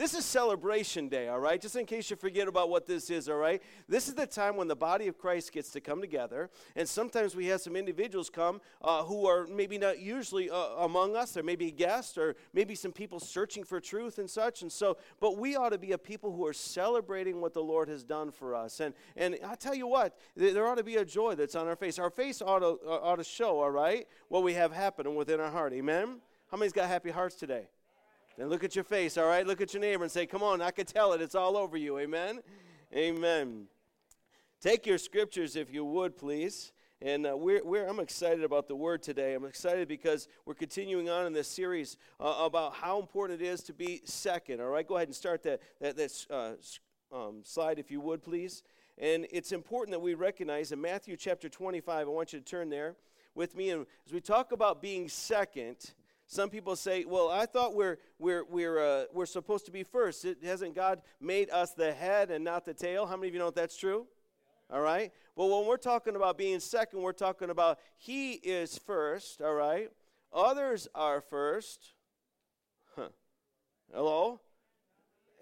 This is celebration day, all right? Just in case you forget about what this is, all right? This is the time when the body of Christ gets to come together. And sometimes we have some individuals come uh, who are maybe not usually uh, among us. There may be guests or maybe some people searching for truth and such. And so, but we ought to be a people who are celebrating what the Lord has done for us. And, and I tell you what, there ought to be a joy that's on our face. Our face ought to, uh, ought to show, all right, what we have happening within our heart. Amen? How many's got happy hearts today? Then look at your face, all right? Look at your neighbor and say, Come on, I can tell it. It's all over you. Amen? Amen. Take your scriptures, if you would, please. And uh, we're, we're, I'm excited about the word today. I'm excited because we're continuing on in this series uh, about how important it is to be second. All right, go ahead and start that, that, that uh, um, slide, if you would, please. And it's important that we recognize in Matthew chapter 25, I want you to turn there with me. And as we talk about being second, some people say, well, I thought we're, we're, we're, uh, we're supposed to be first. It, hasn't God made us the head and not the tail? How many of you know that's true? All right? Well, when we're talking about being second, we're talking about He is first, all right? Others are first. Huh. Hello?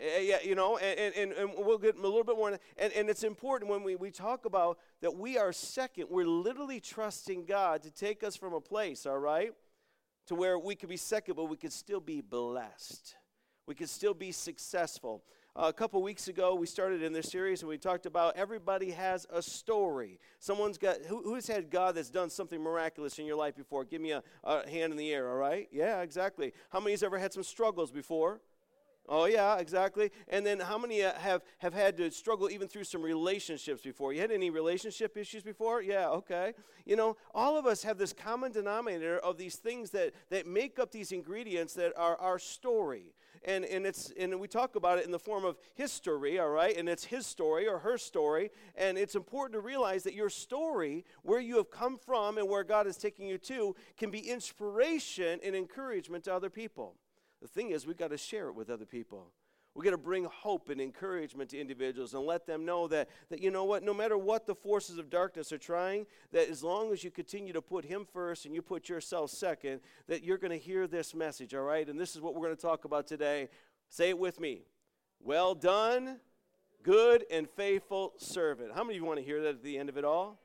Uh, yeah, you know, and, and, and we'll get a little bit more. And, and it's important when we, we talk about that we are second, we're literally trusting God to take us from a place, all right, to where we could be second, but we could still be blessed. We could still be successful. Uh, a couple weeks ago, we started in this series and we talked about everybody has a story. Someone's got, who, who's had God that's done something miraculous in your life before? Give me a, a hand in the air, all right? Yeah, exactly. How many's ever had some struggles before? Oh, yeah, exactly. And then how many uh, have, have had to struggle even through some relationships before? You had any relationship issues before? Yeah, okay. You know, all of us have this common denominator of these things that, that make up these ingredients that are our story. And, and, it's, and we talk about it in the form of history, all right? And it's his story or her story. And it's important to realize that your story, where you have come from and where God is taking you to, can be inspiration and encouragement to other people. The thing is, we've got to share it with other people. We've got to bring hope and encouragement to individuals and let them know that, that, you know what, no matter what the forces of darkness are trying, that as long as you continue to put Him first and you put yourself second, that you're going to hear this message, all right? And this is what we're going to talk about today. Say it with me. Well done, good and faithful servant. How many of you want to hear that at the end of it all?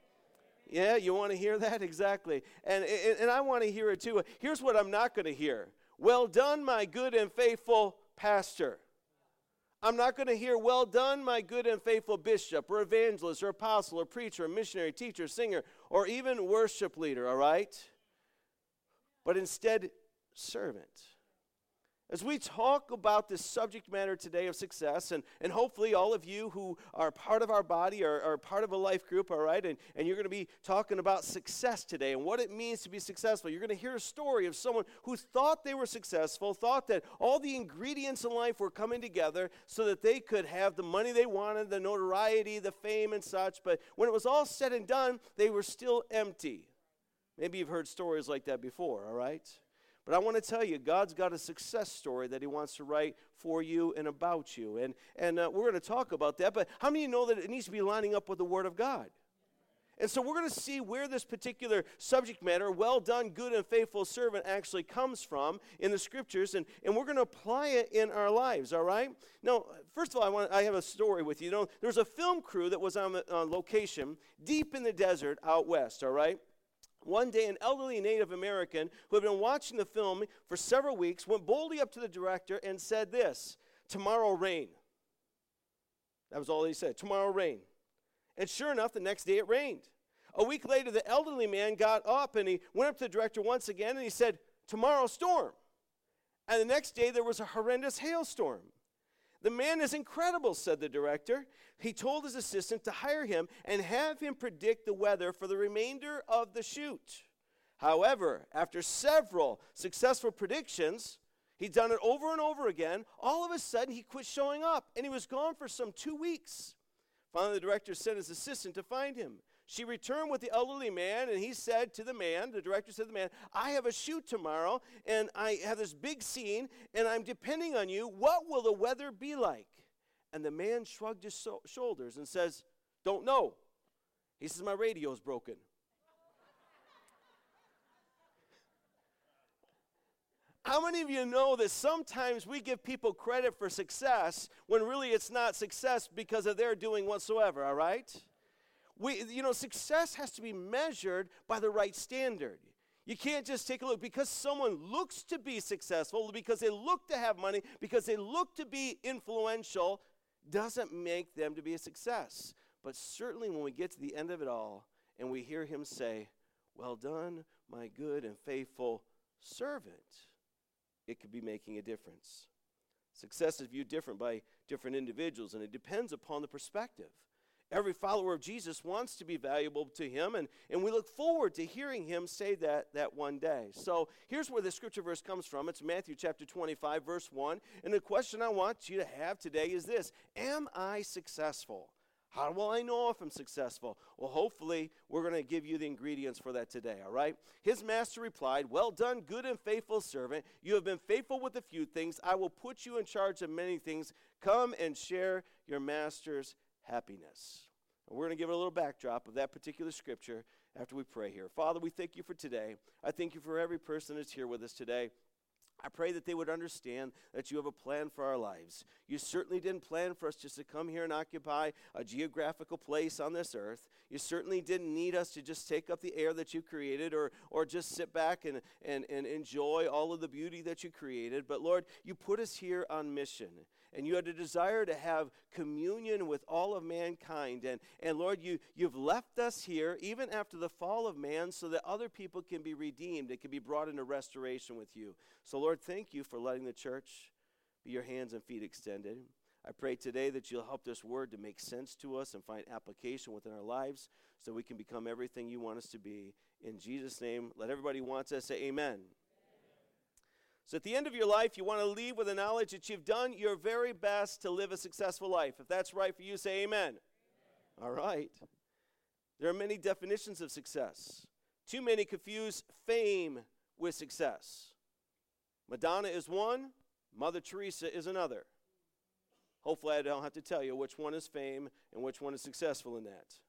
Yeah, you want to hear that? Exactly. And, and, and I want to hear it too. Here's what I'm not going to hear well done, my good and faithful pastor. I'm not going to hear, Well done, my good and faithful bishop, or evangelist, or apostle, or preacher, or missionary, teacher, singer, or even worship leader, all right? But instead, servant. As we talk about this subject matter today of success, and, and hopefully all of you who are part of our body are, are part of a life group, all right, and, and you're going to be talking about success today and what it means to be successful. You're going to hear a story of someone who thought they were successful, thought that all the ingredients in life were coming together so that they could have the money they wanted, the notoriety, the fame, and such. But when it was all said and done, they were still empty. Maybe you've heard stories like that before, all right? But I want to tell you, God's got a success story that He wants to write for you and about you. And, and uh, we're going to talk about that. But how many know that it needs to be lining up with the Word of God? And so we're going to see where this particular subject matter, well done, good and faithful servant, actually comes from in the scriptures, and, and we're going to apply it in our lives, all right? Now, first of all, I, want, I have a story with you. You know, there was a film crew that was on, on location deep in the desert out west, all right? One day, an elderly Native American who had been watching the film for several weeks went boldly up to the director and said this Tomorrow rain. That was all he said. Tomorrow rain. And sure enough, the next day it rained. A week later, the elderly man got up and he went up to the director once again and he said, Tomorrow storm. And the next day, there was a horrendous hailstorm. The man is incredible, said the director. He told his assistant to hire him and have him predict the weather for the remainder of the shoot. However, after several successful predictions, he'd done it over and over again. All of a sudden, he quit showing up and he was gone for some two weeks. Finally, the director sent his assistant to find him. She returned with the elderly man, and he said to the man, the director said to the man, I have a shoot tomorrow, and I have this big scene, and I'm depending on you. What will the weather be like? And the man shrugged his so- shoulders and says, Don't know. He says, My radio's broken. How many of you know that sometimes we give people credit for success when really it's not success because of their doing whatsoever, all right? We, you know, success has to be measured by the right standard. You can't just take a look because someone looks to be successful, because they look to have money, because they look to be influential, doesn't make them to be a success. But certainly when we get to the end of it all and we hear him say, Well done, my good and faithful servant, it could be making a difference. Success is viewed different by different individuals, and it depends upon the perspective. Every follower of Jesus wants to be valuable to him, and, and we look forward to hearing him say that that one day. So here's where the scripture verse comes from. It's Matthew chapter 25, verse 1. And the question I want you to have today is this Am I successful? How will I know if I'm successful? Well, hopefully, we're going to give you the ingredients for that today, all right? His master replied, Well done, good and faithful servant. You have been faithful with a few things. I will put you in charge of many things. Come and share your master's happiness. And we're going to give a little backdrop of that particular scripture after we pray here. Father, we thank you for today. I thank you for every person that's here with us today. I pray that they would understand that you have a plan for our lives. You certainly didn't plan for us just to come here and occupy a geographical place on this earth. You certainly didn't need us to just take up the air that you created or, or just sit back and, and, and enjoy all of the beauty that you created. But Lord, you put us here on mission and you had a desire to have communion with all of mankind. And, and Lord, you, you've left us here even after the fall of man so that other people can be redeemed and can be brought into restoration with you. So, Lord, thank you for letting the church be your hands and feet extended. I pray today that you'll help this word to make sense to us and find application within our lives so we can become everything you want us to be. In Jesus' name, let everybody want to say amen. So at the end of your life, you want to leave with the knowledge that you've done your very best to live a successful life. If that's right for you, say amen. amen. All right. There are many definitions of success. Too many confuse fame with success. Madonna is one, Mother Teresa is another. Hopefully, I don't have to tell you which one is fame and which one is successful in that.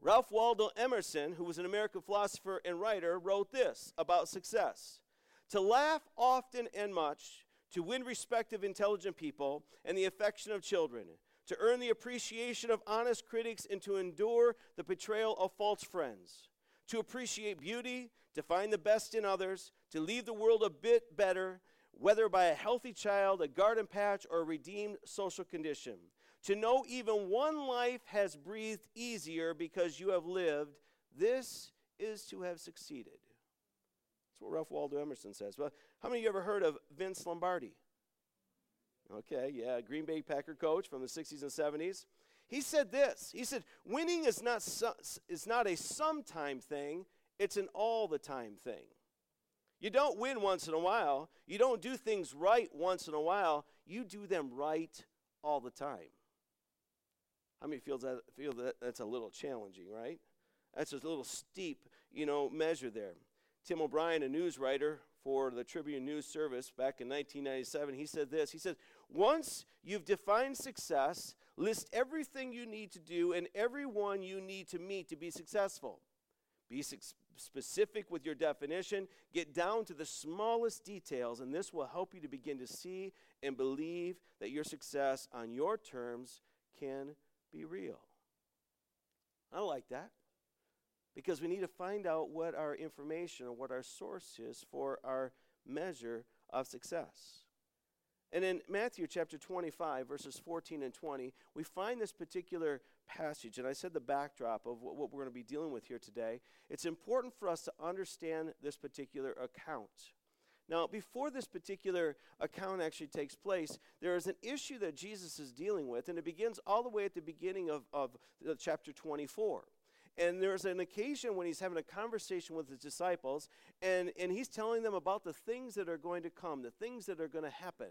Ralph Waldo Emerson, who was an American philosopher and writer, wrote this about success to laugh often and much, to win respect of intelligent people and the affection of children, to earn the appreciation of honest critics, and to endure the betrayal of false friends, to appreciate beauty, to find the best in others, to leave the world a bit better, whether by a healthy child, a garden patch, or a redeemed social condition. To know even one life has breathed easier because you have lived, this is to have succeeded. That's what Ralph Waldo Emerson says. Well, how many of you ever heard of Vince Lombardi? Okay, yeah, Green Bay Packer coach from the 60s and 70s. He said this. He said, "Winning is not su- is not a sometime thing; it's an all the time thing. You don't win once in a while. You don't do things right once in a while. You do them right all the time." How many feels that feel that that's a little challenging, right? That's a little steep, you know, measure there. Tim O'Brien, a news writer for the Tribune News Service back in 1997, he said this. He said, Once you've defined success, list everything you need to do and everyone you need to meet to be successful. Be su- specific with your definition, get down to the smallest details, and this will help you to begin to see and believe that your success on your terms can be real. I like that because we need to find out what our information or what our source is for our measure of success. And in Matthew chapter 25, verses 14 and 20, we find this particular passage. And I said the backdrop of what, what we're going to be dealing with here today. It's important for us to understand this particular account. Now, before this particular account actually takes place, there is an issue that Jesus is dealing with, and it begins all the way at the beginning of, of chapter 24. And there's an occasion when he's having a conversation with his disciples, and, and he's telling them about the things that are going to come, the things that are going to happen.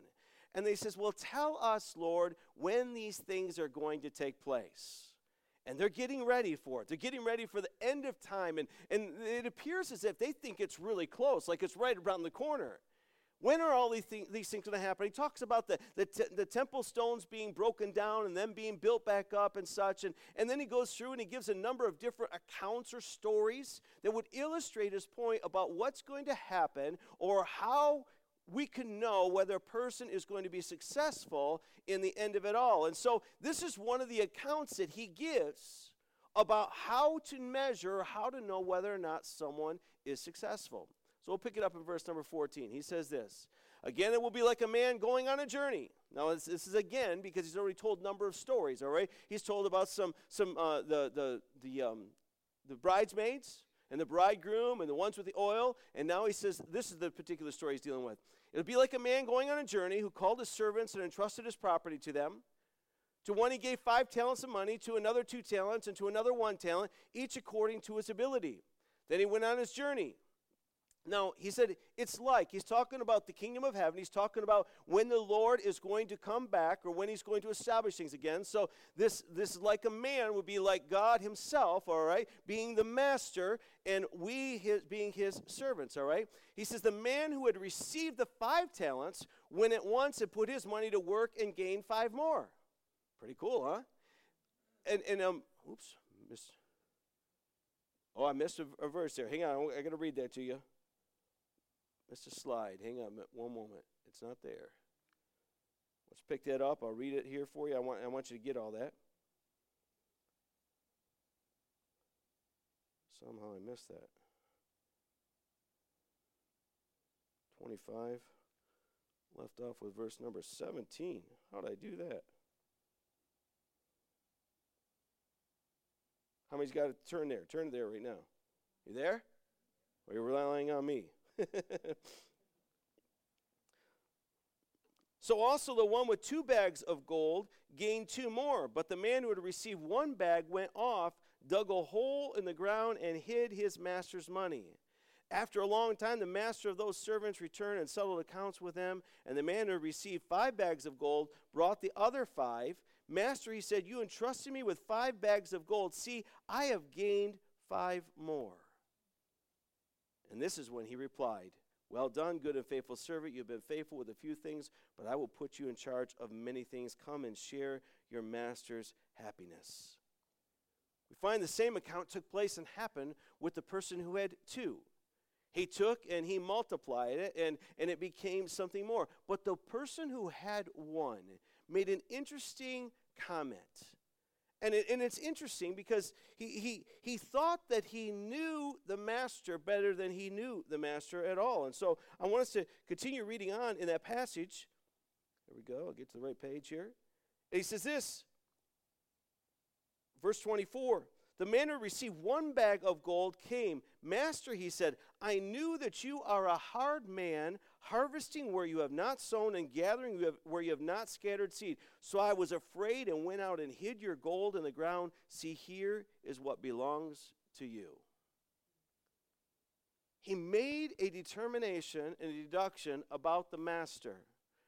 And they says, Well, tell us, Lord, when these things are going to take place. And they're getting ready for it. They're getting ready for the end of time. And, and it appears as if they think it's really close, like it's right around the corner. When are all these, th- these things going to happen? He talks about the, the, the temple stones being broken down and then being built back up and such. And, and then he goes through and he gives a number of different accounts or stories that would illustrate his point about what's going to happen or how we can know whether a person is going to be successful in the end of it all. And so, this is one of the accounts that he gives about how to measure, how to know whether or not someone is successful. So, we'll pick it up in verse number 14. He says this Again, it will be like a man going on a journey. Now, this, this is again because he's already told a number of stories, all right? He's told about some, some uh, the, the, the, um, the bridesmaids and the bridegroom and the ones with the oil. And now he says, this is the particular story he's dealing with. It'll be like a man going on a journey who called his servants and entrusted his property to them. To one he gave five talents of money, to another two talents, and to another one talent, each according to his ability. Then he went on his journey. Now, he said it's like, he's talking about the kingdom of heaven. He's talking about when the Lord is going to come back or when he's going to establish things again. So, this, this like a man would be like God himself, all right, being the master and we his, being his servants, all right. He says, the man who had received the five talents went at once and put his money to work and gained five more. Pretty cool, huh? And, and um, oops, missed. Oh, I missed a, a verse there. Hang on, I got to read that to you. Missed a slide. Hang on one moment. It's not there. Let's pick that up. I'll read it here for you. I want, I want you to get all that. Somehow I missed that. 25. Left off with verse number 17. How did I do that? How many's got to turn there? Turn there right now. You there? Or are you relying on me? so also the one with two bags of gold gained two more. But the man who had received one bag went off, dug a hole in the ground, and hid his master's money. After a long time, the master of those servants returned and settled accounts with them. And the man who received five bags of gold brought the other five. Master, he said, You entrusted me with five bags of gold. See, I have gained five more. And this is when he replied, Well done, good and faithful servant. You've been faithful with a few things, but I will put you in charge of many things. Come and share your master's happiness. We find the same account took place and happened with the person who had two. He took and he multiplied it, and, and it became something more. But the person who had one made an interesting comment. And, it, and it's interesting because he, he, he thought that he knew the master better than he knew the master at all. And so I want us to continue reading on in that passage. There we go. I'll get to the right page here. And he says this, verse 24 the man who received one bag of gold came. Master, he said, I knew that you are a hard man, harvesting where you have not sown and gathering where you have not scattered seed. So I was afraid and went out and hid your gold in the ground. See, here is what belongs to you. He made a determination and a deduction about the master.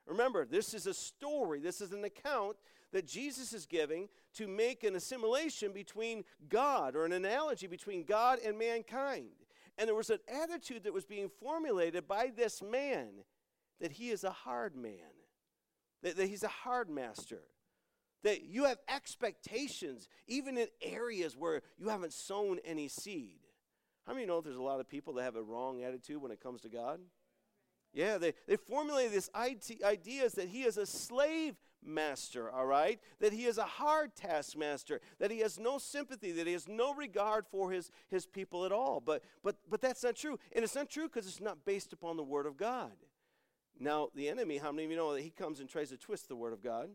Remember, this is a story, this is an account that Jesus is giving to make an assimilation between God or an analogy between God and mankind. And there was an attitude that was being formulated by this man that he is a hard man, that, that he's a hard master, that you have expectations even in areas where you haven't sown any seed. How many know there's a lot of people that have a wrong attitude when it comes to God? Yeah, they, they formulated this ideas that he is a slave master, all right? That he is a hard taskmaster, that he has no sympathy, that he has no regard for his, his people at all. But, but, but that's not true. And it's not true because it's not based upon the Word of God. Now, the enemy, how many of you know that he comes and tries to twist the Word of God?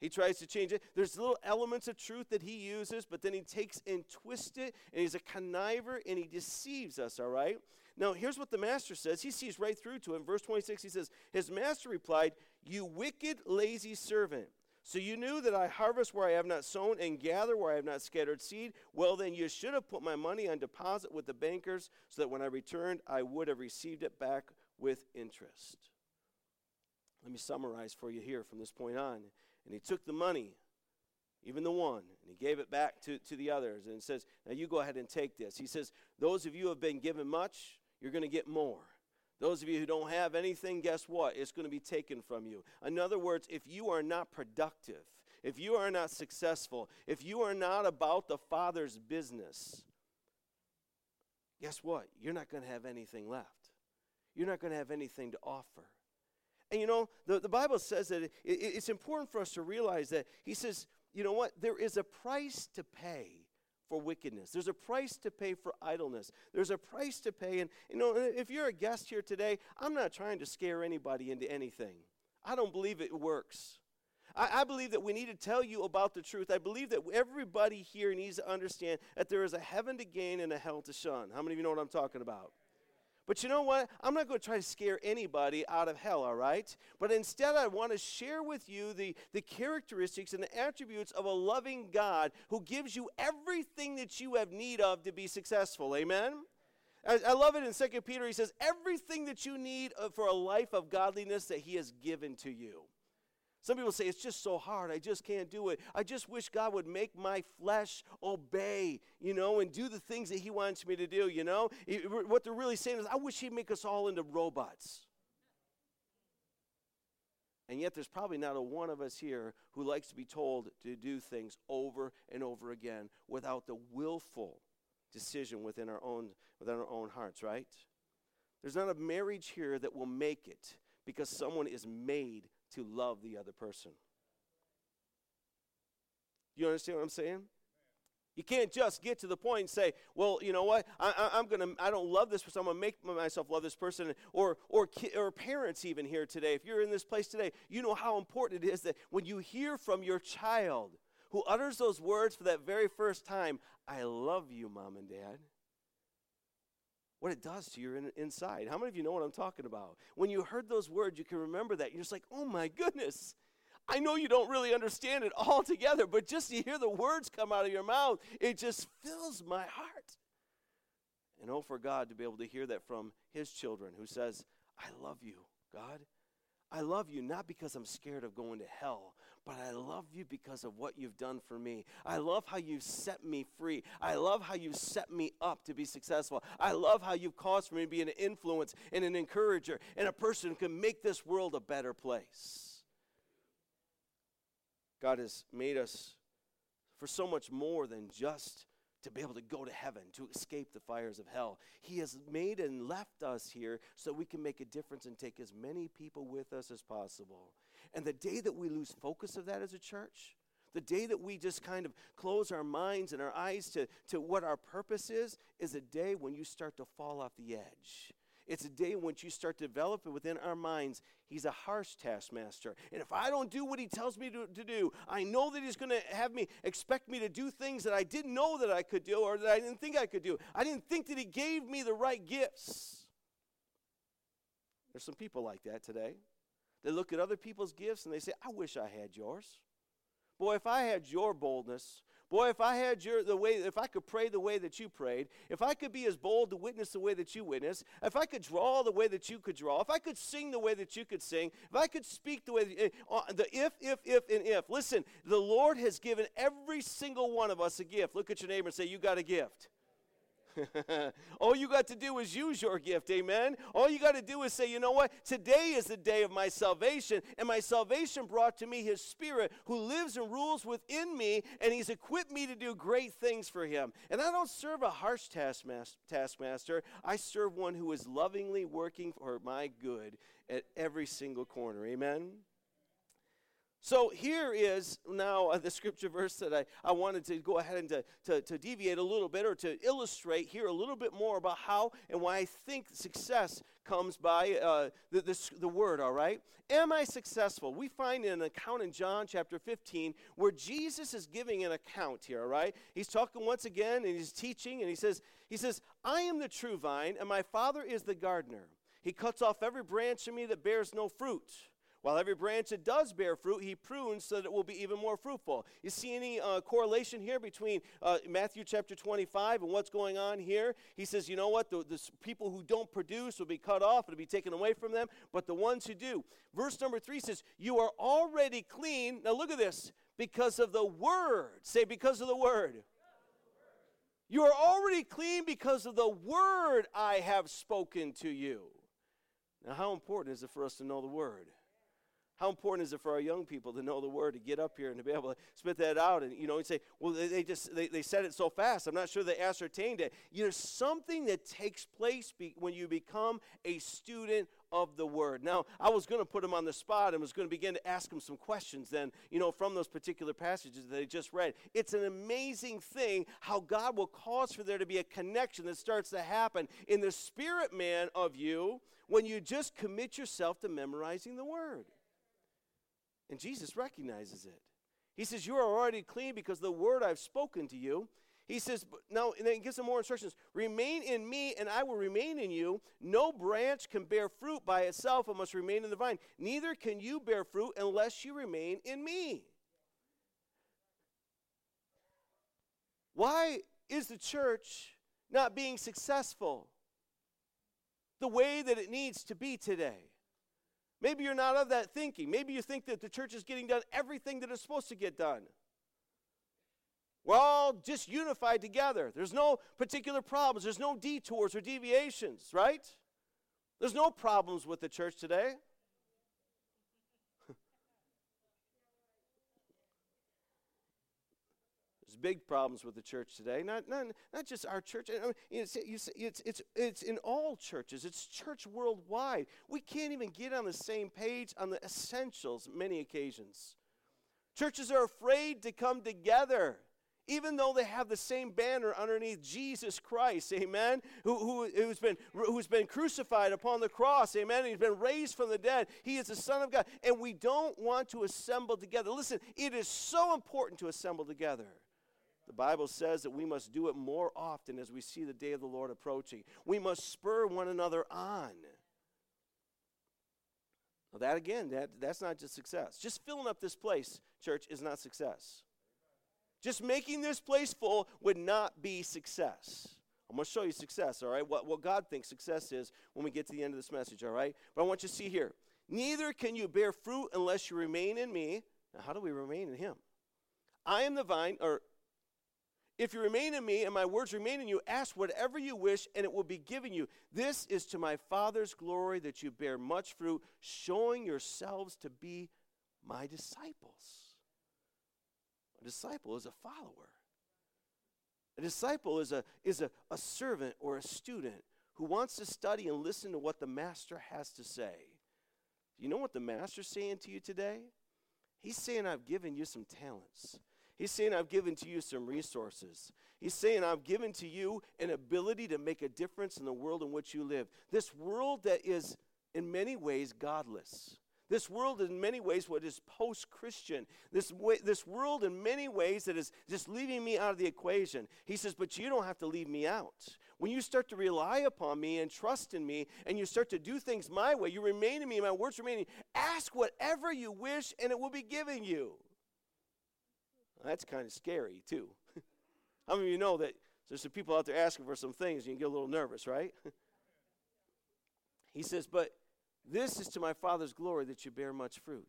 He tries to change it. There's little elements of truth that he uses, but then he takes and twists it, and he's a conniver and he deceives us, all right? Now, here's what the master says. He sees right through to him. Verse 26, he says, His master replied, You wicked, lazy servant. So you knew that I harvest where I have not sown and gather where I have not scattered seed? Well, then you should have put my money on deposit with the bankers so that when I returned, I would have received it back with interest. Let me summarize for you here from this point on. And he took the money, even the one, and he gave it back to, to the others. And says, Now you go ahead and take this. He says, Those of you who have been given much, you're going to get more. Those of you who don't have anything, guess what? It's going to be taken from you. In other words, if you are not productive, if you are not successful, if you are not about the Father's business, guess what? You're not going to have anything left. You're not going to have anything to offer. And you know, the, the Bible says that it, it, it's important for us to realize that He says, you know what? There is a price to pay for wickedness. There's a price to pay for idleness. There's a price to pay. And, you know, if you're a guest here today, I'm not trying to scare anybody into anything. I don't believe it works. I, I believe that we need to tell you about the truth. I believe that everybody here needs to understand that there is a heaven to gain and a hell to shun. How many of you know what I'm talking about? But you know what? I'm not going to try to scare anybody out of hell, all right? But instead, I want to share with you the, the characteristics and the attributes of a loving God who gives you everything that you have need of to be successful. Amen? I, love it in Second Peter. He says, Everything that you need uh, for a life of godliness that He has given to you. Some people say, it's just so hard. I just can't do it. I just wish God would make my flesh obey, you know, and do the things that He wants me to do, you know. What they're really saying is, I wish He'd make us all into robots. And yet, there's probably not a one of us here who likes to be told to do things over and over again without the willful decision within our own, within our own hearts, right? There's not a marriage here that will make it because someone is made to love the other person. You understand what I'm saying? You can't just get to the point and say, "Well, you know what? I, am gonna. I don't love this person. I'm gonna make myself love this person." Or, or, or parents even here today. If you're in this place today, you know how important it is that when you hear from your child who utters those words for that very first time, "I love you, mom and dad." What it does to your in, inside. How many of you know what I'm talking about? When you heard those words, you can remember that. You're just like, oh my goodness. I know you don't really understand it all together, but just to hear the words come out of your mouth, it just fills my heart. And oh, for God to be able to hear that from His children who says, I love you, God. I love you not because I'm scared of going to hell, but I love you because of what you've done for me. I love how you've set me free. I love how you've set me up to be successful. I love how you've caused me to be an influence and an encourager and a person who can make this world a better place. God has made us for so much more than just to be able to go to heaven, to escape the fires of hell. He has made and left us here so we can make a difference and take as many people with us as possible. And the day that we lose focus of that as a church, the day that we just kind of close our minds and our eyes to, to what our purpose is, is a day when you start to fall off the edge. It's a day when you start to develop it within our minds. He's a harsh taskmaster. And if I don't do what he tells me to, to do, I know that he's going to have me expect me to do things that I didn't know that I could do or that I didn't think I could do. I didn't think that he gave me the right gifts. There's some people like that today. They look at other people's gifts and they say, I wish I had yours. Boy, if I had your boldness, boy, if I had your the way, if I could pray the way that you prayed, if I could be as bold to witness the way that you witnessed, if I could draw the way that you could draw, if I could sing the way that you could sing, if I could speak the way that, uh, the if, if, if, and if. Listen, the Lord has given every single one of us a gift. Look at your neighbor and say, You got a gift. All you got to do is use your gift, amen? All you got to do is say, you know what? Today is the day of my salvation, and my salvation brought to me his spirit who lives and rules within me, and he's equipped me to do great things for him. And I don't serve a harsh taskmaster, I serve one who is lovingly working for my good at every single corner, amen? So here is now uh, the scripture verse that I, I wanted to go ahead and to, to, to, deviate a little bit or to illustrate here a little bit more about how and why I think success comes by uh, the, this, the word, all right? Am I successful? We find an account in John chapter 15 where Jesus is giving an account here, all right? He's talking once again and he's teaching and he says, he says, I am the true vine and my father is the gardener. He cuts off every branch in me that bears no fruit while every branch that does bear fruit, he prunes so that it will be even more fruitful. You see any uh, correlation here between uh, Matthew chapter 25 and what's going on here? He says, you know what? The, the people who don't produce will be cut off, it'll be taken away from them, but the ones who do. Verse number three says, You are already clean. Now look at this because of the word. Say, because of the word. You are already clean because of the word I have spoken to you. Now, how important is it for us to know the word? How important is it for our young people to know the word, to get up here and to be able to spit that out? And, you know, and say, well, they, they just, they, they said it so fast. I'm not sure they ascertained it. You know, something that takes place be, when you become a student of the word. Now, I was going to put them on the spot and was going to begin to ask them some questions then, you know, from those particular passages that they just read. It's an amazing thing how God will cause for there to be a connection that starts to happen in the spirit man of you when you just commit yourself to memorizing the word. And Jesus recognizes it. He says, You are already clean because the word I've spoken to you. He says, now, and then he gives them more instructions. Remain in me, and I will remain in you. No branch can bear fruit by itself, it must remain in the vine. Neither can you bear fruit unless you remain in me. Why is the church not being successful the way that it needs to be today? Maybe you're not of that thinking. Maybe you think that the church is getting done everything that is supposed to get done. We're all just unified together. There's no particular problems, there's no detours or deviations, right? There's no problems with the church today. Big problems with the church today. Not, not, not just our church. I mean, it's, it's, it's, it's in all churches. It's church worldwide. We can't even get on the same page on the essentials many occasions. Churches are afraid to come together even though they have the same banner underneath Jesus Christ, amen, who, who, who's, been, who's been crucified upon the cross, amen, he's been raised from the dead. He is the Son of God. And we don't want to assemble together. Listen, it is so important to assemble together. The Bible says that we must do it more often as we see the day of the Lord approaching. We must spur one another on. Well, that again, that, that's not just success. Just filling up this place, church, is not success. Just making this place full would not be success. I'm going to show you success, all right? What, what God thinks success is when we get to the end of this message, all right? But I want you to see here. Neither can you bear fruit unless you remain in me. Now, how do we remain in Him? I am the vine, or if you remain in me and my words remain in you, ask whatever you wish and it will be given you. This is to my Father's glory that you bear much fruit, showing yourselves to be my disciples. A disciple is a follower. A disciple is a, is a, a servant or a student who wants to study and listen to what the master has to say. Do you know what the master's saying to you today? He's saying, I've given you some talents. He's saying, I've given to you some resources. He's saying, I've given to you an ability to make a difference in the world in which you live. This world that is, in many ways, godless. This world, in many ways, what is post Christian. This, this world, in many ways, that is just leaving me out of the equation. He says, But you don't have to leave me out. When you start to rely upon me and trust in me, and you start to do things my way, you remain in me, my words remain in you. Ask whatever you wish, and it will be given you. That's kind of scary, too. How many of you know that there's some people out there asking for some things and you get a little nervous, right? he says, But this is to my Father's glory that you bear much fruit.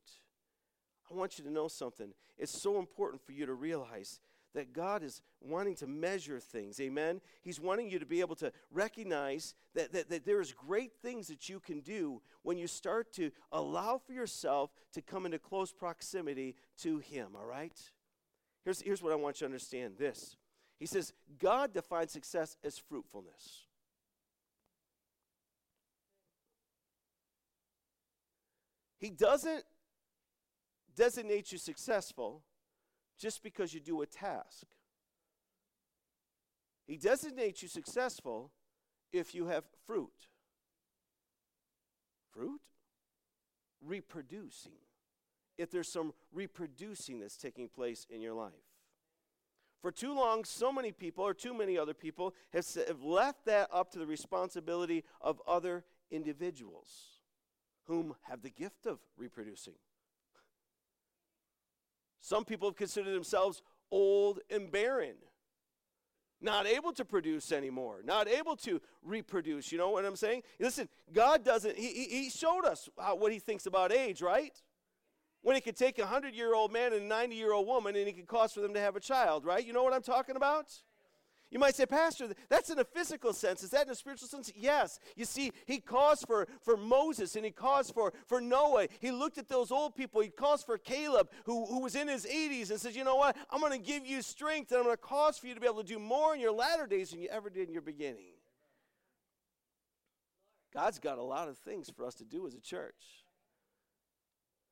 I want you to know something. It's so important for you to realize that God is wanting to measure things. Amen. He's wanting you to be able to recognize that, that, that there's great things that you can do when you start to allow for yourself to come into close proximity to Him, all right? Here's, here's what I want you to understand this. He says, God defines success as fruitfulness. He doesn't designate you successful just because you do a task. He designates you successful if you have fruit. Fruit? Reproducing if there's some reproducing that's taking place in your life. For too long, so many people, or too many other people, have, have left that up to the responsibility of other individuals whom have the gift of reproducing. Some people have considered themselves old and barren, not able to produce anymore, not able to reproduce. You know what I'm saying? Listen, God doesn't, He, he showed us what He thinks about age, right? When he could take a 100 year old man and a 90 year old woman and he could cause for them to have a child, right? You know what I'm talking about? You might say, Pastor, that's in a physical sense. Is that in a spiritual sense? Yes. You see, he calls for, for Moses and he calls for, for Noah. He looked at those old people. He calls for Caleb, who, who was in his 80s, and says, You know what? I'm going to give you strength and I'm going to cause for you to be able to do more in your latter days than you ever did in your beginning. God's got a lot of things for us to do as a church.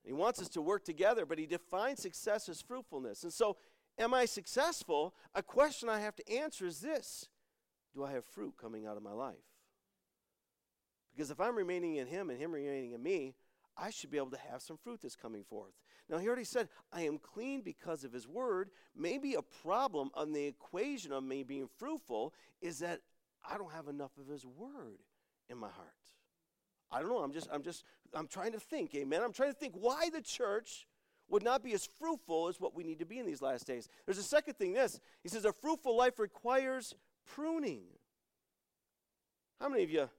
He wants us to work together, but he defines success as fruitfulness. And so, am I successful? A question I have to answer is this Do I have fruit coming out of my life? Because if I'm remaining in him and him remaining in me, I should be able to have some fruit that's coming forth. Now, he already said, I am clean because of his word. Maybe a problem on the equation of me being fruitful is that I don't have enough of his word in my heart. I don't know. I'm just, I'm just, I'm trying to think, amen. I'm trying to think why the church would not be as fruitful as what we need to be in these last days. There's a second thing this. He says, a fruitful life requires pruning. How many of you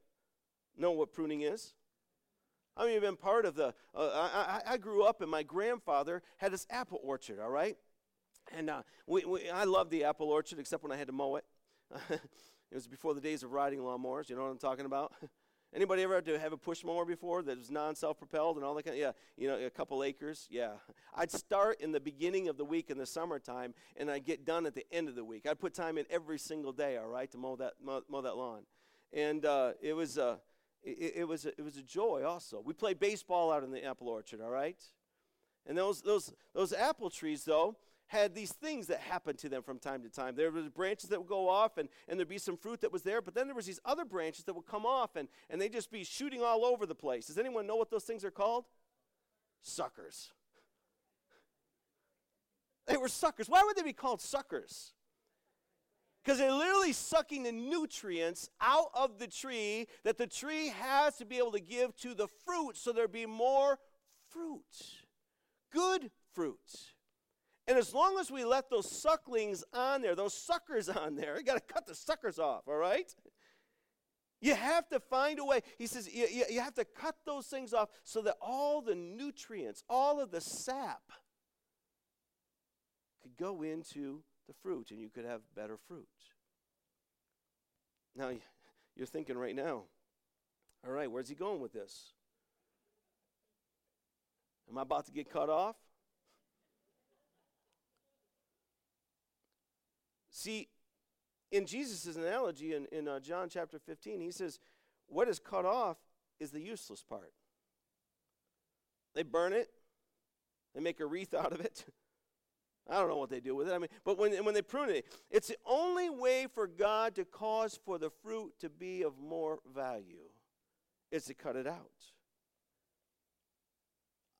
know what pruning is? How many of you have been part of the? Uh, I, I, grew up and my grandfather had this apple orchard, all right? And uh, we, we, I loved the apple orchard except when I had to mow it. it was before the days of riding lawnmowers, you know what I'm talking about? Anybody ever had to have a push mower before that was non-self-propelled and all that kind of, yeah, you know, a couple acres? Yeah. I'd start in the beginning of the week in the summertime and I'd get done at the end of the week. I'd put time in every single day, all right, to mow that, mow, mow that lawn. And uh, it was, uh, it, it, was a, it was a joy also. We played baseball out in the apple orchard, all right? And those, those, those apple trees, though, had these things that happened to them from time to time. There was branches that would go off and, and there'd be some fruit that was there, but then there was these other branches that would come off and, and they'd just be shooting all over the place. Does anyone know what those things are called? Suckers. They were suckers. Why would they be called suckers? Because they're literally sucking the nutrients out of the tree that the tree has to be able to give to the fruit so there'd be more fruit. Good fruit. And as long as we let those sucklings on there, those suckers on there, you got to cut the suckers off, all right? You have to find a way. He says you, you, you, have to cut those things off so that all the nutrients, all of the sap could go into the fruit and you could have better fruit. Now, you're thinking right now, all right, where's he going with this? Am I about to get cut off? See, in Jesus' analogy in, in uh, John chapter 15, he says, What is cut off is the useless part. They burn it, they make a wreath out of it. I don't know what they do with it. I mean, but when, when they prune it, it's the only way for God to cause for the fruit to be of more value is to cut it out.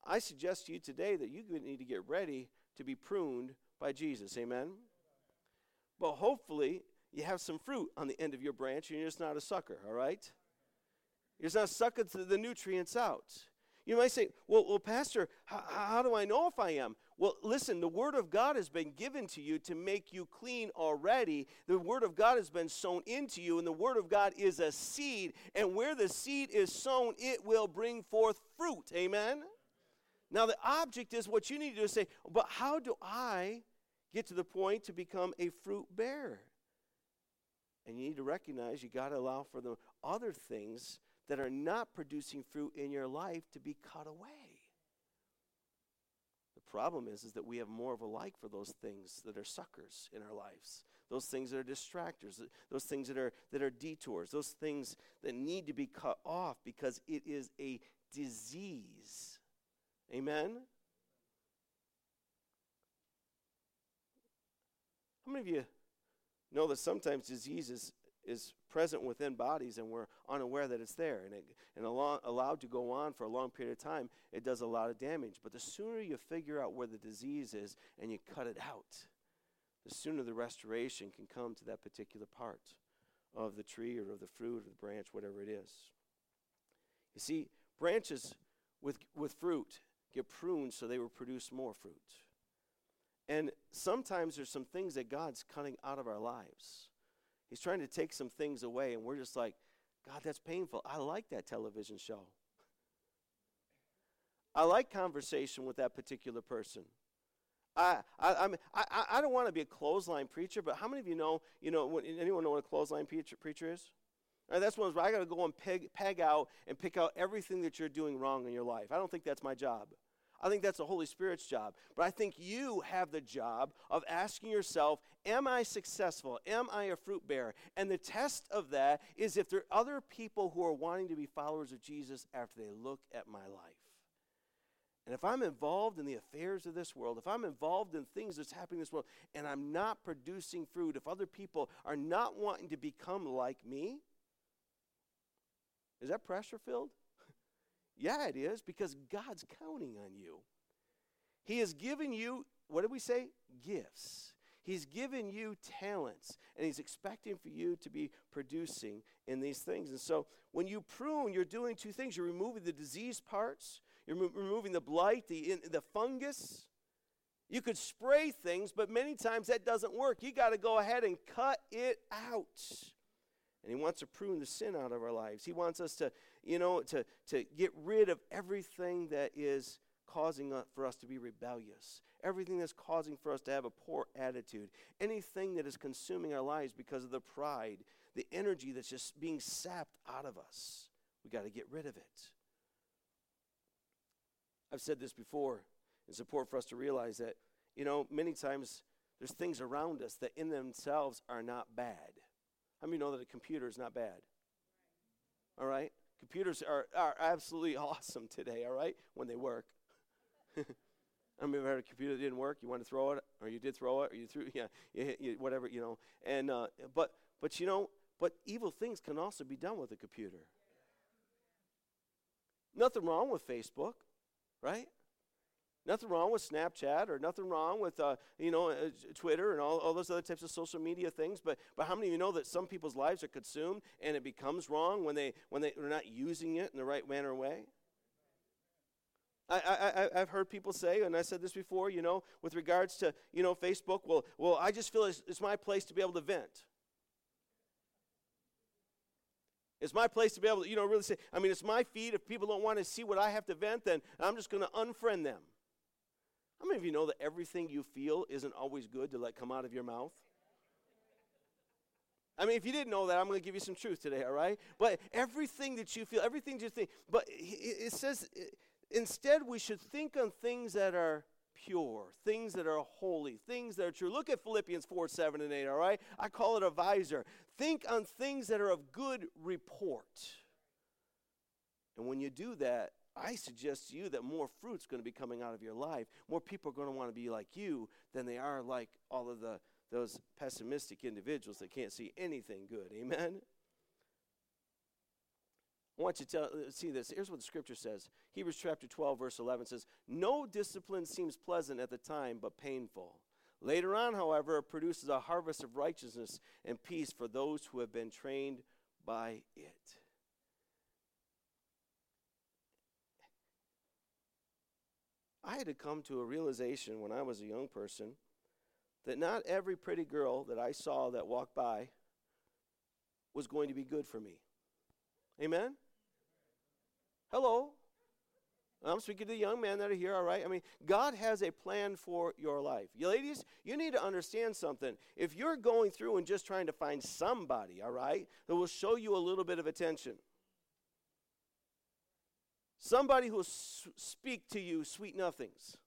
I suggest to you today that you need to get ready to be pruned by Jesus. Amen. But hopefully, you have some fruit on the end of your branch and you're just not a sucker, all right? You're just not sucking the nutrients out. You might say, well, well Pastor, how, how do I know if I am? Well, listen, the Word of God has been given to you to make you clean already. The Word of God has been sown into you, and the Word of God is a seed. And where the seed is sown, it will bring forth fruit. Amen? Now, the object is what you need to do is say, but how do I get to the point to become a fruit bearer. And you need to recognize you got to allow for the other things that are not producing fruit in your life to be cut away. The problem is, is that we have more of a like for those things that are suckers in our lives, those things that are distractors, those things that are, that are detours, those things that need to be cut off because it is a disease. Amen? How many of you know that sometimes disease is, is present within bodies and we're unaware that it's there and, it, and allowed to go on for a long period of time, it does a lot of damage. But the sooner you figure out where the disease is and you cut it out, the sooner the restoration can come to that particular part of the tree or of the fruit or the branch, whatever it is. You see, branches with, with fruit get pruned so they will produce more fruit. And sometimes there's some things that God's cutting out of our lives. He's trying to take some things away, and we're just like, God, that's painful. I like that television show. I like conversation with that particular person. I, I, I, I don't want to be a clothesline preacher, but how many of you know, you know, anyone know what a clothesline preacher, preacher is? Right, that's one where I got to go and peg, peg out and pick out everything that you're doing wrong in your life. I don't think that's my job. I think that's the Holy Spirit's job. But I think you have the job of asking yourself, Am I successful? Am I a fruit bearer? And the test of that is if there are other people who are wanting to be followers of Jesus after they look at my life. And if I'm involved in the affairs of this world, if I'm involved in things that's happening in this world, and I'm not producing fruit, if other people are not wanting to become like me, is that pressure filled? Yeah, it is, because God's counting on you. He has given you, what did we say? Gifts. He's given you talents, and He's expecting for you to be producing in these things. And so when you prune, you're doing two things. You're removing the diseased parts, you're mo- removing the blight, the, in, the fungus. You could spray things, but many times that doesn't work. You got to go ahead and cut it out. And he wants to prune the sin out of our lives. He wants us to you know, to, to get rid of everything that is causing for us to be rebellious, everything that's causing for us to have a poor attitude, anything that is consuming our lives because of the pride, the energy that's just being sapped out of us. We got to get rid of it. I've said this before. It's important for us to realize that, you know, many times there's things around us that in themselves are not bad. How many know that a computer is not bad? All right? Computers are, are absolutely awesome today, all right, when they work. I mean, ever had a computer that didn't work? You want to throw it, or you did throw it, or you threw, yeah, you, you, whatever, you know. And uh, but but you know, but evil things can also be done with a computer. Nothing wrong with Facebook, right? Nothing wrong with Snapchat or nothing wrong with, uh, you know, uh, Twitter and all, all those other types of social media things. But, but how many of you know that some people's lives are consumed and it becomes wrong when, they, when they, they're not using it in the right manner or way? I, I, I've heard people say, and I said this before, you know, with regards to, you know, Facebook, well, well I just feel it's, it's my place to be able to vent. It's my place to be able to, you know, really say, I mean, it's my feed. If people don't want to see what I have to vent, then I'm just going to unfriend them. How many of you know that everything you feel isn't always good to let come out of your mouth? I mean, if you didn't know that, I'm going to give you some truth today, all right? But everything that you feel, everything you think, but it says instead we should think on things that are pure, things that are holy, things that are true. Look at Philippians 4 7 and 8, all right? I call it a visor. Think on things that are of good report. And when you do that, I suggest to you that more fruit's going to be coming out of your life. More people are going to want to be like you than they are like all of the those pessimistic individuals that can't see anything good. Amen. I want you to tell, uh, see this. Here's what the scripture says. Hebrews chapter 12, verse 11 says, No discipline seems pleasant at the time, but painful. Later on, however, it produces a harvest of righteousness and peace for those who have been trained by it. I had to come to a realization when I was a young person that not every pretty girl that I saw that walked by was going to be good for me. Amen? Hello? I'm speaking to the young men that are here, all right? I mean, God has a plan for your life. You ladies, you need to understand something. If you're going through and just trying to find somebody, all right, that will show you a little bit of attention, Somebody who will speak to you sweet nothings.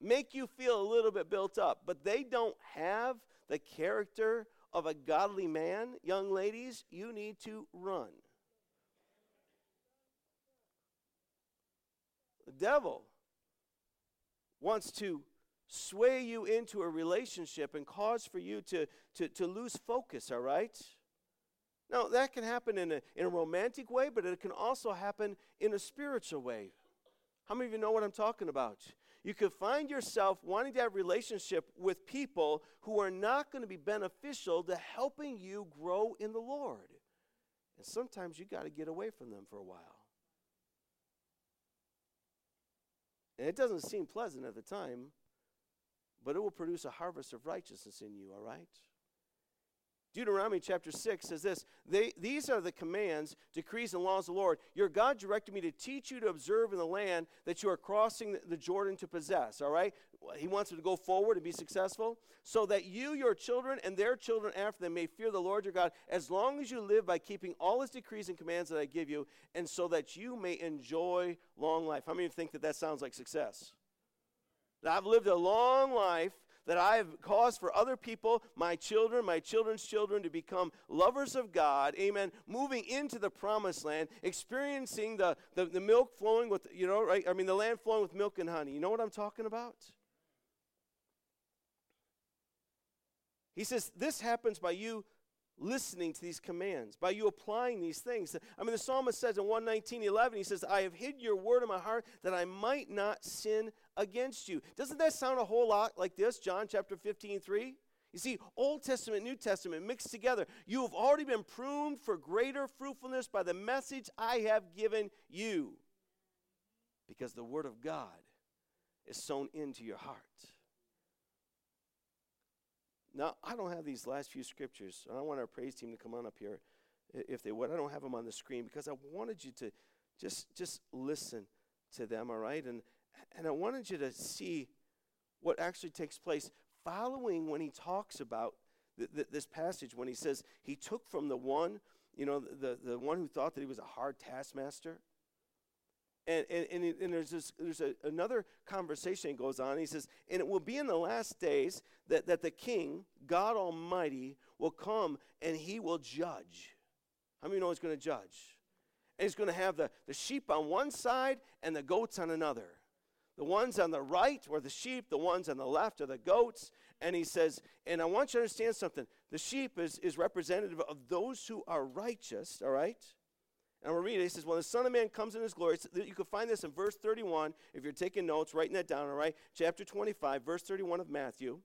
Make you feel a little bit built up, but they don't have the character of a godly man. Young ladies, you need to run. The devil wants to sway you into a relationship and cause for you to, to, to lose focus, all right? Now, that can happen in a, in a romantic way, but it can also happen in a spiritual way. How many of you know what I'm talking about? You could find yourself wanting to have relationship with people who are not going to be beneficial to helping you grow in the Lord. And sometimes you got to get away from them for a while. And it doesn't seem pleasant at the time, but it will produce a harvest of righteousness in you, all right? Deuteronomy chapter 6 says this they, These are the commands, decrees, and laws of the Lord. Your God directed me to teach you to observe in the land that you are crossing the, Jordan to possess. All right? He wants you to go forward and be successful, so that you, your children, and their children after them may fear the Lord your God as long as you live by keeping all his decrees and commands that I give you, and so that you may enjoy long life. How many of you think that that sounds like success? That I've lived a long life that I have caused for other people, my children, my children's children, to become lovers of God, amen, moving into the promised land, experiencing the, the, the milk flowing with, you know, right? I mean, the land flowing with milk and honey. You know what I'm talking about? He says, This happens by you listening to these commands, by you applying these things. I mean, the psalmist says in 119, 11, he says, I have hid your word in my heart that I might not sin against you. Doesn't that sound a whole lot like this? John chapter 15, 3? You see, Old Testament, New Testament mixed together. You have already been pruned for greater fruitfulness by the message I have given you. Because the Word of God is sown into your heart. Now, I don't have these last few scriptures. And I want our praise team to come on up here if they would. I don't have them on the screen because I wanted you to just just listen to them, all right? And and I wanted you to see what actually takes place following when he talks about th- th- this passage when he says he took from the one, you know, the, the one who thought that he was a hard taskmaster. And, and, and, and there's, this, there's a, another conversation that goes on. He says, And it will be in the last days that, that the king, God Almighty, will come and he will judge. How many know he's going to judge? And he's going to have the, the sheep on one side and the goats on another. The ones on the right were the sheep, the ones on the left are the goats. And he says, and I want you to understand something. The sheep is, is representative of those who are righteous, all right? And we'll read it. He says, When the Son of Man comes in his glory, you can find this in verse 31. If you're taking notes, writing that down, all right? Chapter 25, verse 31 of Matthew.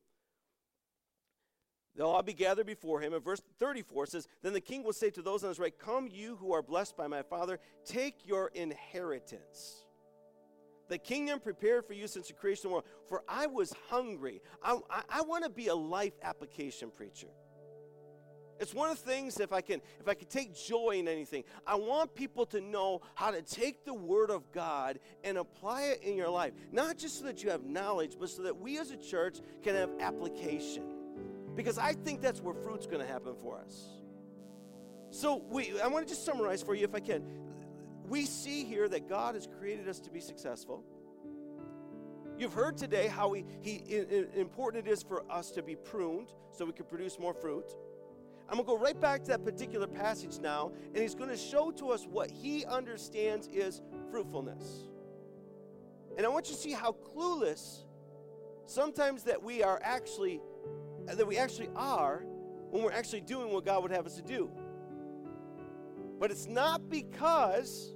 They'll all be gathered before him. And verse 34 says, Then the king will say to those on his right, Come, you who are blessed by my Father, take your inheritance the kingdom prepared for you since the creation of the world. For I was hungry. I, I, I want to be a life application preacher. It's one of the things if I can if I can take joy in anything, I want people to know how to take the word of God and apply it in your life. Not just so that you have knowledge, but so that we as a church can have application. Because I think that's where fruit's going to happen for us. So we I want to just summarize for you if I can we see here that God has created us to be successful. You've heard today how he, he, important it is for us to be pruned so we can produce more fruit. I'm going to go right back to that particular passage now, and he's going to show to us what he understands is fruitfulness. And I want you to see how clueless sometimes that we are actually that we actually are when we're actually doing what God would have us to do. But it's not because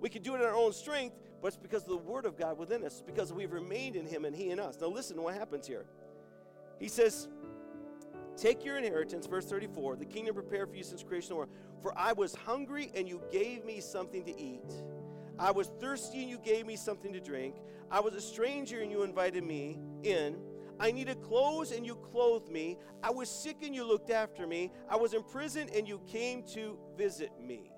we can do it in our own strength, but it's because of the Word of God within us, because we've remained in Him and He in us. Now, listen to what happens here. He says, Take your inheritance, verse 34, the kingdom prepared for you since creation of the world. For I was hungry, and you gave me something to eat. I was thirsty, and you gave me something to drink. I was a stranger, and you invited me in. I needed clothes, and you clothed me. I was sick, and you looked after me. I was in prison, and you came to visit me.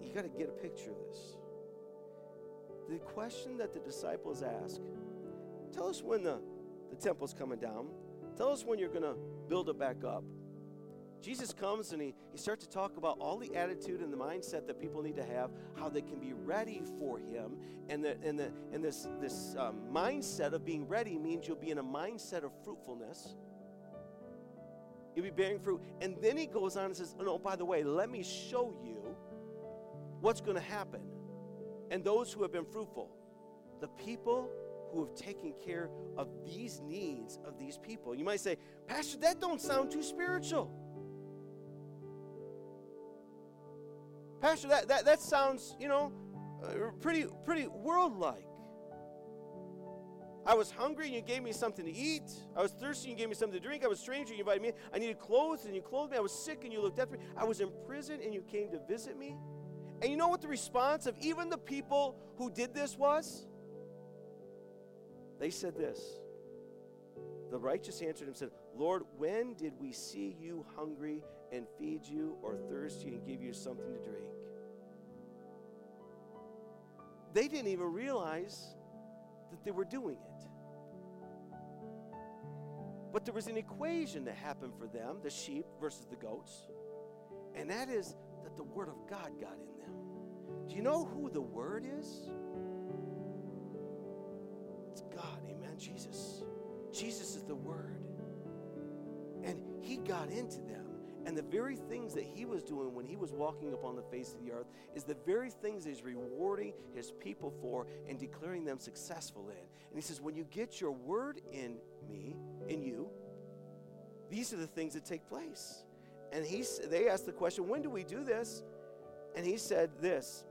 You got to get a picture of this. The question that the disciples ask tell us when the, the temple's coming down, tell us when you're going to build it back up. Jesus comes and he, he starts to talk about all the attitude and the mindset that people need to have, how they can be ready for him. And, the, and, the, and this, this um, mindset of being ready means you'll be in a mindset of fruitfulness. You'll be bearing fruit. And then he goes on and says, Oh, no, by the way, let me show you what's going to happen. And those who have been fruitful, the people who have taken care of these needs of these people. You might say, Pastor, that don't sound too spiritual. Pastor, that, that, that sounds, you know, uh, pretty, pretty world-like. I was hungry and you gave me something to eat. I was thirsty and you gave me something to drink. I was stranger and you invited me. I needed clothes and you clothed me. I was sick and you looked after me. I was in prison and you came to visit me. And you know what the response of even the people who did this was? They said this The righteous answered him and said, Lord, when did we see you hungry and feed you, or thirsty and give you something to drink? They didn't even realize that they were doing it. But there was an equation that happened for them the sheep versus the goats. And that is that the Word of God got in them. Do you know who the Word is? Jesus. Jesus is the Word. And He got into them. And the very things that He was doing when He was walking upon the face of the earth is the very things He's rewarding His people for and declaring them successful in. And He says, when you get your Word in me, in you, these are the things that take place. And he, they asked the question, when do we do this? And he said this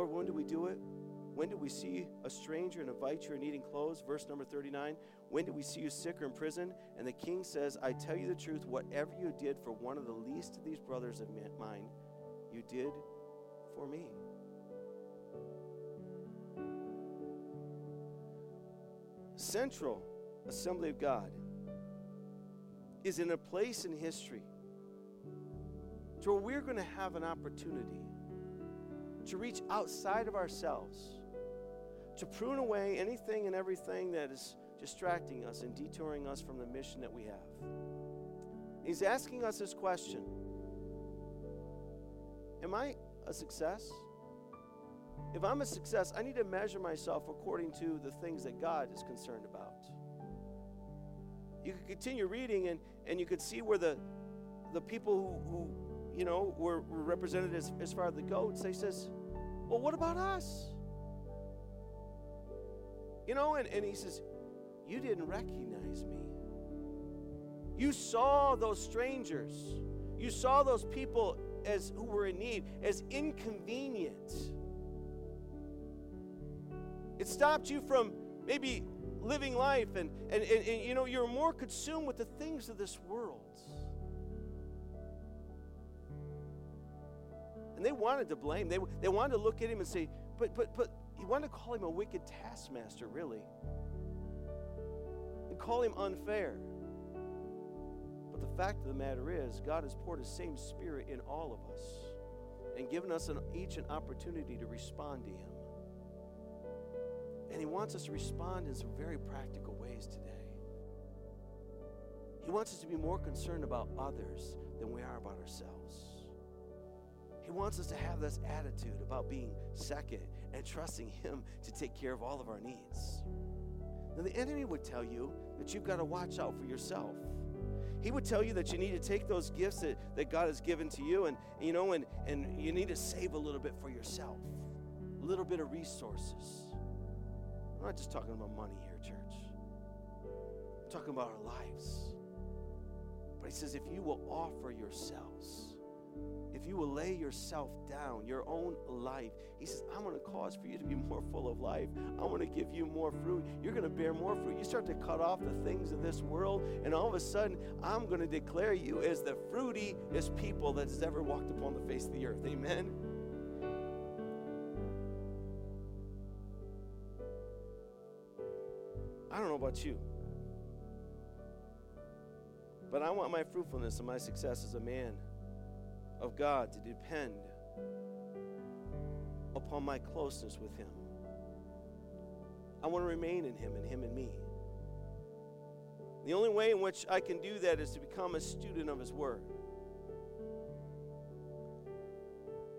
Lord, when do we do it? When do we see a stranger and invite you in eating clothes? Verse number 39. When do we see you sick or in prison? And the king says, I tell you the truth, whatever you did for one of the least of these brothers of mine, you did for me. Central Assembly of God is in a place in history to where we're going to have an opportunity to reach outside of ourselves, to prune away anything and everything that is distracting us and detouring us from the mission that we have. He's asking us this question Am I a success? If I'm a success, I need to measure myself according to the things that God is concerned about. You could continue reading and, and you could see where the, the people who, who you know, were, were represented as, as far as the goats, they says, well, what about us? You know, and, and he says, You didn't recognize me. You saw those strangers. You saw those people as who were in need as inconvenient. It stopped you from maybe living life and, and, and, and you know you're more consumed with the things of this world. And they wanted to blame. They, they wanted to look at him and say, but, but, but, he wanted to call him a wicked taskmaster, really. And call him unfair. But the fact of the matter is, God has poured His same Spirit in all of us and given us an, each an opportunity to respond to Him. And He wants us to respond in some very practical ways today. He wants us to be more concerned about others than we are about ourselves. He wants us to have this attitude about being second and trusting Him to take care of all of our needs. Now, the enemy would tell you that you've got to watch out for yourself. He would tell you that you need to take those gifts that, that God has given to you and, you know, and, and you need to save a little bit for yourself, a little bit of resources. I'm not just talking about money here, church. I'm talking about our lives. But he says, if you will offer yourselves, if you will lay yourself down, your own life, He says, I'm going to cause for you to be more full of life. I'm going to give you more fruit. You're going to bear more fruit. You start to cut off the things of this world, and all of a sudden, I'm going to declare you as the fruitiest people that has ever walked upon the face of the earth. Amen. I don't know about you. But I want my fruitfulness and my success as a man of God to depend upon my closeness with Him. I want to remain in Him and Him in me. The only way in which I can do that is to become a student of His Word.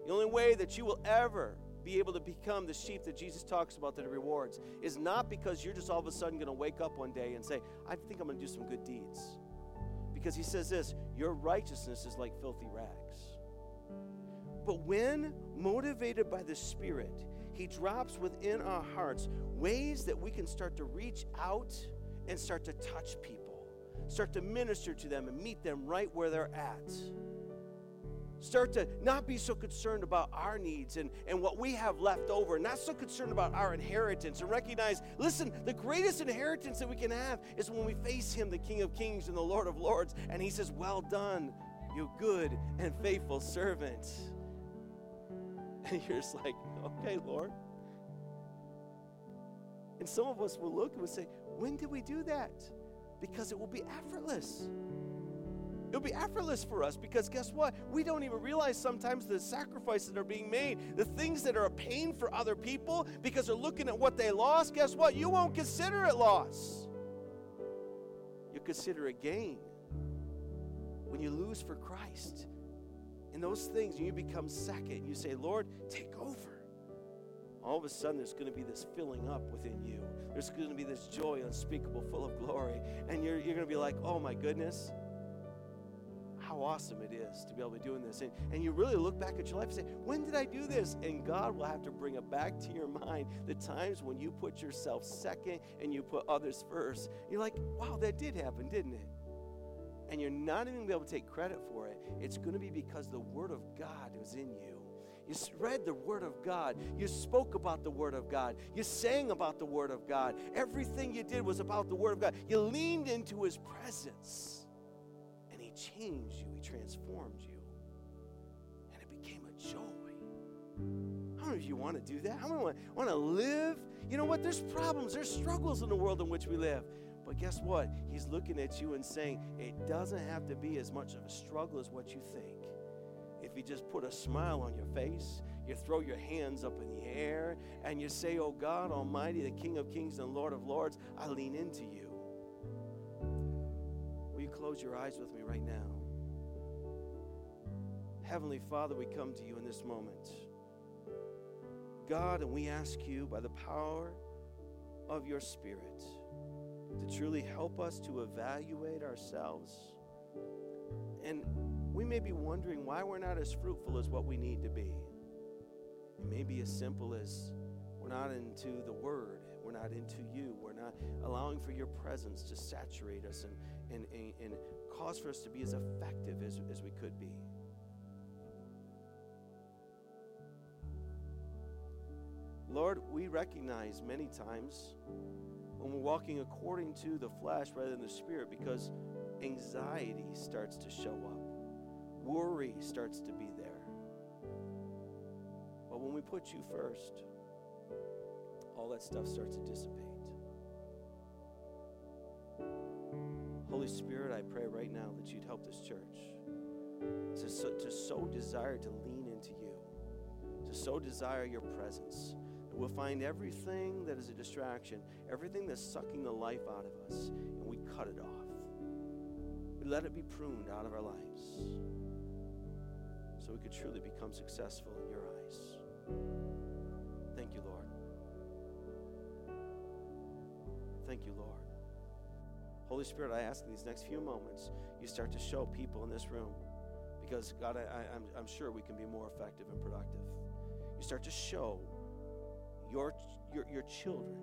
The only way that you will ever be able to become the sheep that Jesus talks about that rewards is not because you're just all of a sudden going to wake up one day and say, I think I'm going to do some good deeds. Because he says this your righteousness is like filthy rags. But when motivated by the Spirit, He drops within our hearts ways that we can start to reach out and start to touch people, start to minister to them and meet them right where they're at. start to not be so concerned about our needs and, and what we have left over, not so concerned about our inheritance, and recognize listen, the greatest inheritance that we can have is when we face Him, the King of Kings and the Lord of Lords, and He says, Well done, you good and faithful servant. And you're just like, Okay, Lord. And some of us will look and will say, When did we do that? Because it will be effortless. It'll be effortless for us because guess what? We don't even realize sometimes the sacrifices that are being made, the things that are a pain for other people because they're looking at what they lost. Guess what? You won't consider it loss. You consider it gain when you lose for Christ. Those things, and you become second, you say, Lord, take over. All of a sudden, there's going to be this filling up within you. There's going to be this joy unspeakable, full of glory. And you're, you're going to be like, oh my goodness, how awesome it is to be able to be doing this. And, and you really look back at your life and say, when did I do this? And God will have to bring it back to your mind the times when you put yourself second and you put others first. You're like, wow, that did happen, didn't it? And you're not even going to be able to take credit for it. It's going to be because the Word of God was in you. You read the Word of God. You spoke about the Word of God. You sang about the Word of God. Everything you did was about the Word of God. You leaned into His presence and He changed you, He transformed you, and it became a joy. How many of you want to do that? How many want, want to live? You know what? There's problems, there's struggles in the world in which we live. But guess what? He's looking at you and saying, it doesn't have to be as much of a struggle as what you think. If you just put a smile on your face, you throw your hands up in the air, and you say, Oh God Almighty, the King of Kings and Lord of Lords, I lean into you Will you close your eyes with me right now? Heavenly Father, we come to you in this moment. God, and we ask you by the power of your Spirit to truly help us to evaluate ourselves. And we may be wondering why we're not as fruitful as what we need to be. It may be as simple as we're not into the Word, we're not into you, we're not allowing for your presence to saturate us and, and, and, and cause for us to be as effective as, as we could be. Lord, we recognize many times when we're walking according to the flesh rather than the spirit because anxiety starts to show up, worry starts to be there. But when we put you first, all that stuff starts to dissipate. Holy Spirit, I pray right now that you'd help this church to so, to so desire to lean into you, to so desire your presence. We'll find everything that is a distraction, everything that's sucking the life out of us, and we cut it off. We let it be pruned out of our lives so we could truly become successful in your eyes. Thank you, Lord. Thank you, Lord. Holy Spirit, I ask in these next few moments, you start to show people in this room, because God, I, I'm sure we can be more effective and productive. You start to show your, your, your children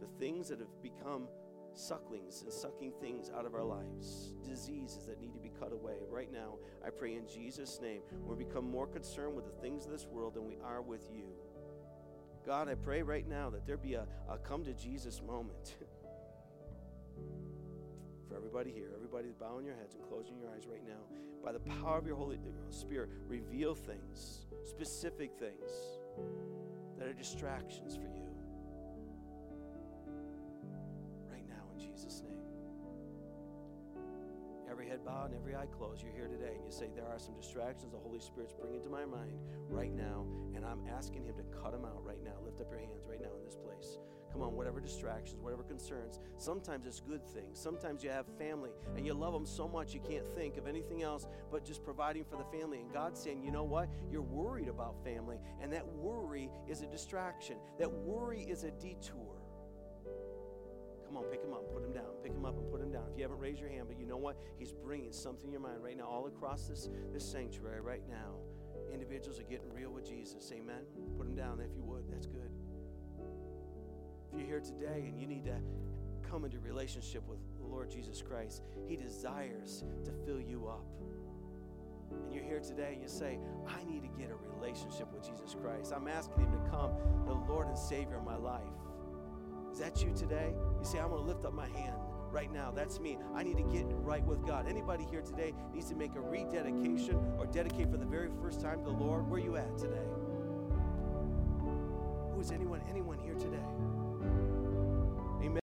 the things that have become sucklings and sucking things out of our lives, diseases that need to be cut away. Right now, I pray in Jesus' name, we become more concerned with the things of this world than we are with you. God, I pray right now that there be a, a come to Jesus moment. for everybody here, everybody bowing your heads and closing your eyes right now, by the power of your Holy uh, Spirit, reveal things, specific things that are distractions for you. Right now, in Jesus' name. Every head bowed and every eye closed, you're here today and you say, There are some distractions the Holy Spirit's bringing to my mind right now, and I'm asking Him to cut them out right now. Lift up your hands right now in this place. Come on, whatever distractions, whatever concerns. Sometimes it's good things. Sometimes you have family and you love them so much you can't think of anything else but just providing for the family. And God's saying, you know what? You're worried about family, and that worry is a distraction. That worry is a detour. Come on, pick him up, put him down, pick him up and put him down. If you haven't raised your hand, but you know what? He's bringing something in your mind right now, all across this, this sanctuary right now. Individuals are getting real with Jesus. Amen. Put him down if you would. That's good. If you're here today and you need to come into relationship with the Lord Jesus Christ, He desires to fill you up. and you're here today and you say, I need to get a relationship with Jesus Christ. I'm asking Him to come, the Lord and Savior of my life. Is that you today? You say, I'm going to lift up my hand right now. That's me. I need to get right with God. Anybody here today needs to make a rededication or dedicate for the very first time to the Lord? Where are you at today? Who is anyone anyone here today? Amen.